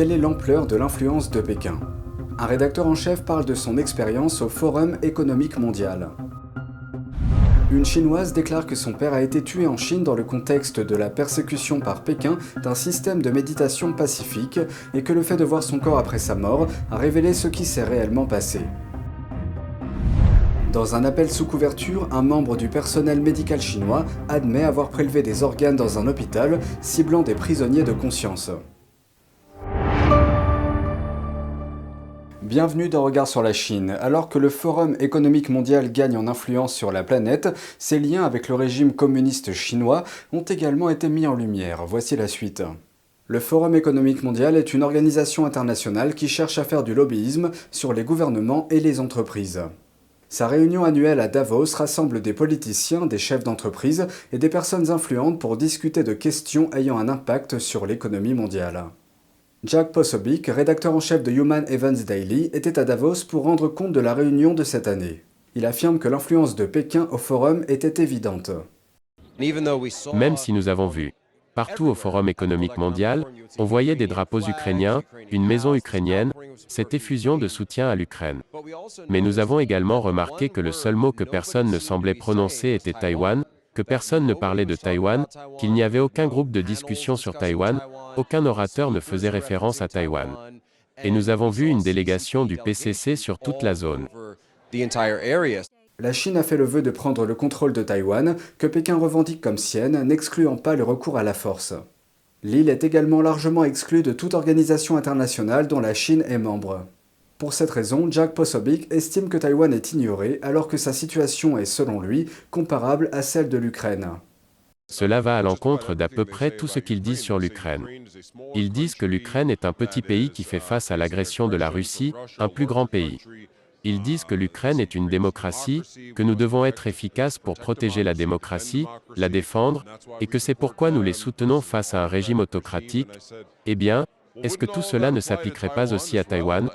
Quelle est l'ampleur de l'influence de Pékin? Un rédacteur en chef parle de son expérience au Forum économique mondial. Une Chinoise déclare que son père a été tué en Chine dans le contexte de la persécution par Pékin d'un système de méditation pacifique et que le fait de voir son corps après sa mort a révélé ce qui s'est réellement passé. Dans un appel sous couverture, un membre du personnel médical chinois admet avoir prélevé des organes dans un hôpital, ciblant des prisonniers de conscience. Bienvenue dans Regard sur la Chine. Alors que le Forum économique mondial gagne en influence sur la planète, ses liens avec le régime communiste chinois ont également été mis en lumière. Voici la suite. Le Forum économique mondial est une organisation internationale qui cherche à faire du lobbyisme sur les gouvernements et les entreprises. Sa réunion annuelle à Davos rassemble des politiciens, des chefs d'entreprise et des personnes influentes pour discuter de questions ayant un impact sur l'économie mondiale. Jack Posobiec, rédacteur en chef de Human Events Daily, était à Davos pour rendre compte de la réunion de cette année. Il affirme que l'influence de Pékin au forum était évidente. Même si nous avons vu, partout au Forum économique mondial, on voyait des drapeaux ukrainiens, une maison ukrainienne, cette effusion de soutien à l'Ukraine. Mais nous avons également remarqué que le seul mot que personne ne semblait prononcer était Taïwan, que personne ne parlait de Taïwan, qu'il n'y avait aucun groupe de discussion sur Taïwan, aucun orateur ne faisait référence à Taïwan. Et nous avons vu une délégation du PCC sur toute la zone. La Chine a fait le vœu de prendre le contrôle de Taïwan, que Pékin revendique comme sienne, n'excluant pas le recours à la force. L'île est également largement exclue de toute organisation internationale dont la Chine est membre. Pour cette raison, Jack Posobiec estime que Taïwan est ignoré alors que sa situation est, selon lui, comparable à celle de l'Ukraine. Cela va à l'encontre d'à peu près tout ce qu'ils disent sur l'Ukraine. Ils disent que l'Ukraine est un petit pays qui fait face à l'agression de la Russie, un plus grand pays. Ils disent que l'Ukraine est une démocratie, que nous devons être efficaces pour protéger la démocratie, la défendre, et que c'est pourquoi nous les soutenons face à un régime autocratique. Eh bien, est-ce que tout cela ne s'appliquerait pas aussi à Taïwan?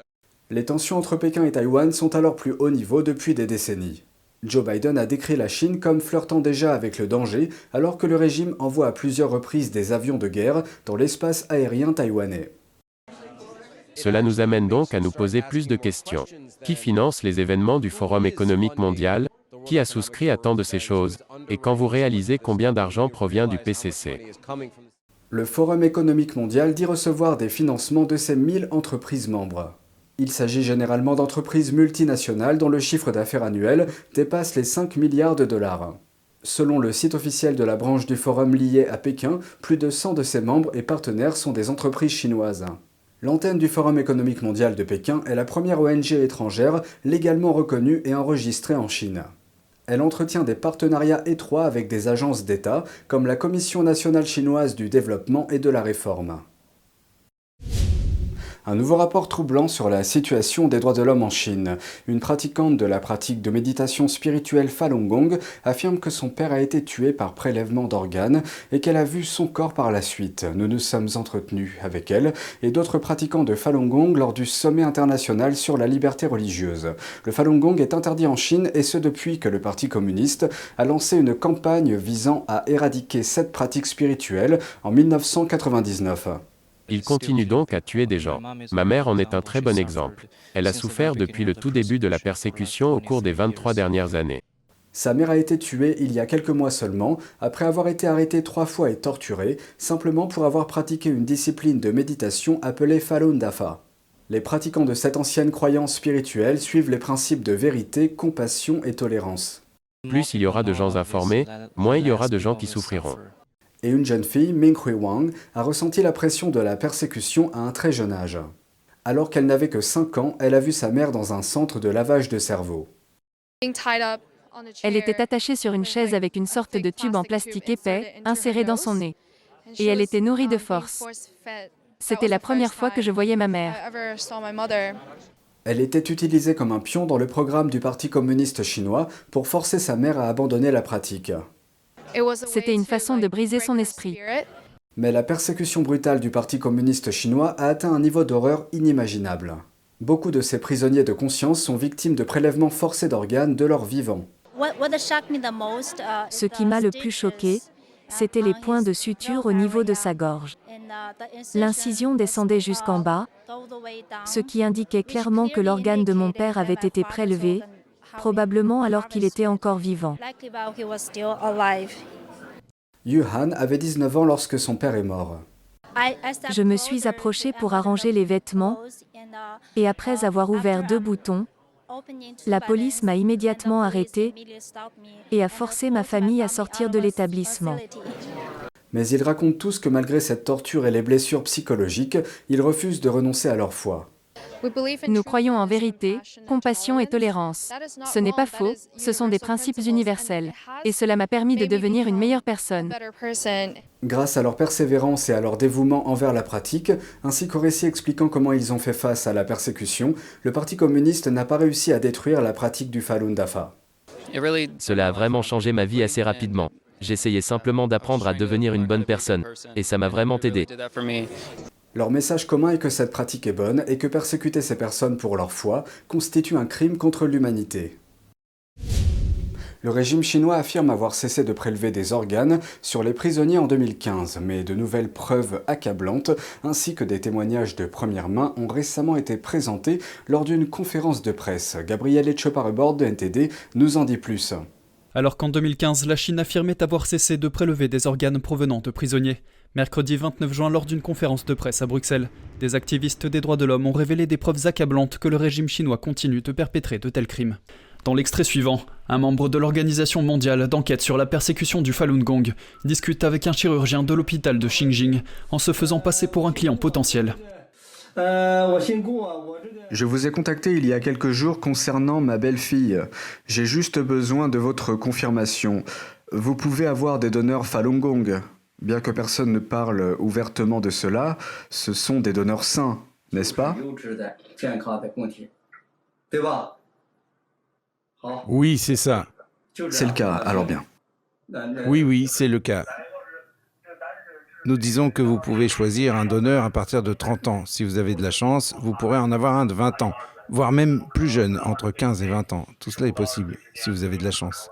Les tensions entre Pékin et Taïwan sont alors plus haut niveau depuis des décennies. Joe Biden a décrit la Chine comme flirtant déjà avec le danger, alors que le régime envoie à plusieurs reprises des avions de guerre dans l'espace aérien taïwanais. Cela nous amène donc à nous poser plus de questions. Qui finance les événements du Forum économique mondial? Qui a souscrit à tant de ces choses? Et quand vous réalisez combien d'argent provient du PCC Le Forum économique mondial dit recevoir des financements de ses 1000 entreprises membres. Il s'agit généralement d'entreprises multinationales dont le chiffre d'affaires annuel dépasse les 5 milliards de dollars. Selon le site officiel de la branche du forum lié à Pékin, plus de 100 de ses membres et partenaires sont des entreprises chinoises. L'antenne du Forum économique mondial de Pékin est la première ONG étrangère légalement reconnue et enregistrée en Chine. Elle entretient des partenariats étroits avec des agences d'État comme la Commission nationale chinoise du développement et de la réforme. Un nouveau rapport troublant sur la situation des droits de l'homme en Chine. Une pratiquante de la pratique de méditation spirituelle Falun Gong affirme que son père a été tué par prélèvement d'organes et qu'elle a vu son corps par la suite. Nous nous sommes entretenus avec elle et d'autres pratiquants de Falun Gong lors du sommet international sur la liberté religieuse. Le Falun Gong est interdit en Chine et ce depuis que le Parti communiste a lancé une campagne visant à éradiquer cette pratique spirituelle en 1999. Il continue donc à tuer des gens. Ma mère en est un très bon exemple. Elle a souffert depuis le tout début de la persécution au cours des 23 dernières années. Sa mère a été tuée il y a quelques mois seulement, après avoir été arrêtée trois fois et torturée, simplement pour avoir pratiqué une discipline de méditation appelée Falun Dafa. Les pratiquants de cette ancienne croyance spirituelle suivent les principes de vérité, compassion et tolérance. Plus il y aura de gens informés, moins il y aura de gens qui souffriront et une jeune fille, Ming Hui Wang, a ressenti la pression de la persécution à un très jeune âge. Alors qu'elle n'avait que 5 ans, elle a vu sa mère dans un centre de lavage de cerveau. Elle était attachée sur une chaise avec une sorte de tube en plastique épais, inséré dans son nez. Et elle était nourrie de force. C'était la première fois que je voyais ma mère. Elle était utilisée comme un pion dans le programme du Parti communiste chinois pour forcer sa mère à abandonner la pratique. C'était une façon de briser son esprit. Mais la persécution brutale du Parti communiste chinois a atteint un niveau d'horreur inimaginable. Beaucoup de ces prisonniers de conscience sont victimes de prélèvements forcés d'organes de leur vivant. Ce qui m'a le plus choqué, C'étaient les points de suture au niveau de sa gorge. L'incision descendait jusqu'en bas, ce qui indiquait clairement que l'organe de mon père avait été prélevé, probablement alors qu'il était encore vivant. Yuhan avait 19 ans lorsque son père est mort. Je me suis approchée pour arranger les vêtements, et après avoir ouvert deux boutons, la police m'a immédiatement arrêté et a forcé ma famille à sortir de l'établissement. Mais ils racontent tous que malgré cette torture et les blessures psychologiques, ils refusent de renoncer à leur foi. Nous croyons en vérité, compassion et tolérance. Ce n'est pas faux, ce sont des principes universels. Et cela m'a permis de devenir une meilleure personne. Grâce à leur persévérance et à leur dévouement envers la pratique, ainsi qu'au récit expliquant comment ils ont fait face à la persécution, le Parti communiste n'a pas réussi à détruire la pratique du Falun Dafa. Cela a vraiment changé ma vie assez rapidement. J'essayais simplement d'apprendre à devenir une bonne personne, et ça m'a vraiment aidé. Leur message commun est que cette pratique est bonne et que persécuter ces personnes pour leur foi constitue un crime contre l'humanité. Le régime chinois affirme avoir cessé de prélever des organes sur les prisonniers en 2015, mais de nouvelles preuves accablantes ainsi que des témoignages de première main ont récemment été présentés lors d'une conférence de presse. Gabriel Etchoparebord de NTD nous en dit plus. Alors qu'en 2015, la Chine affirmait avoir cessé de prélever des organes provenant de prisonniers. Mercredi 29 juin, lors d'une conférence de presse à Bruxelles, des activistes des droits de l'homme ont révélé des preuves accablantes que le régime chinois continue de perpétrer de tels crimes. Dans l'extrait suivant, un membre de l'Organisation mondiale d'enquête sur la persécution du Falun Gong discute avec un chirurgien de l'hôpital de Xinjiang en se faisant passer pour un client potentiel. Je vous ai contacté il y a quelques jours concernant ma belle-fille. J'ai juste besoin de votre confirmation. Vous pouvez avoir des donneurs Falun Gong. Bien que personne ne parle ouvertement de cela, ce sont des donneurs sains, n'est-ce pas Oui, c'est ça. C'est le cas, alors bien. Oui, oui, c'est le cas. Nous disons que vous pouvez choisir un donneur à partir de 30 ans. Si vous avez de la chance, vous pourrez en avoir un de 20 ans, voire même plus jeune, entre 15 et 20 ans. Tout cela est possible, si vous avez de la chance.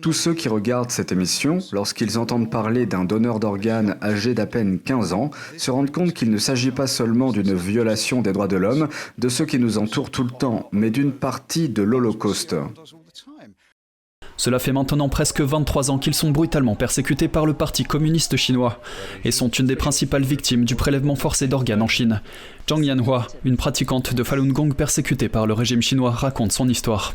Tous ceux qui regardent cette émission, lorsqu'ils entendent parler d'un donneur d'organes âgé d'à peine 15 ans, se rendent compte qu'il ne s'agit pas seulement d'une violation des droits de l'homme, de ceux qui nous entourent tout le temps, mais d'une partie de l'Holocauste. Cela fait maintenant presque 23 ans qu'ils sont brutalement persécutés par le Parti communiste chinois et sont une des principales victimes du prélèvement forcé d'organes en Chine. Zhang Yanhua, une pratiquante de Falun Gong persécutée par le régime chinois, raconte son histoire.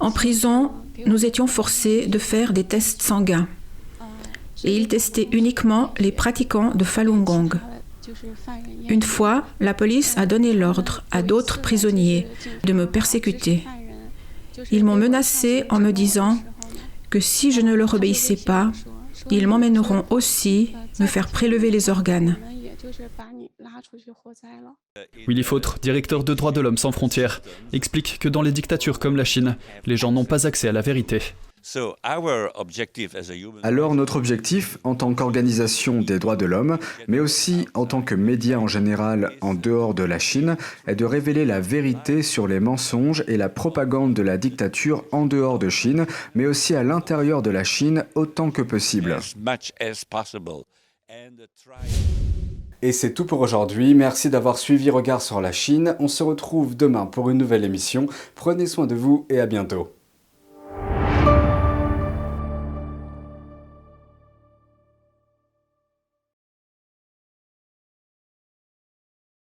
En prison, nous étions forcés de faire des tests sanguins. Et ils testaient uniquement les pratiquants de Falun Gong. Une fois, la police a donné l'ordre à d'autres prisonniers de me persécuter. Ils m'ont menacé en me disant que si je ne leur obéissais pas, ils m'emmèneront aussi me faire prélever les organes. Willy Fautre, directeur de Droits de l'Homme sans frontières, explique que dans les dictatures comme la Chine, les gens n'ont pas accès à la vérité. Alors notre objectif, en tant qu'organisation des droits de l'homme, mais aussi en tant que média en général en dehors de la Chine, est de révéler la vérité sur les mensonges et la propagande de la dictature en dehors de Chine, mais aussi à l'intérieur de la Chine autant que possible. Et c'est tout pour aujourd'hui. Merci d'avoir suivi Regard sur la Chine. On se retrouve demain pour une nouvelle émission. Prenez soin de vous et à bientôt.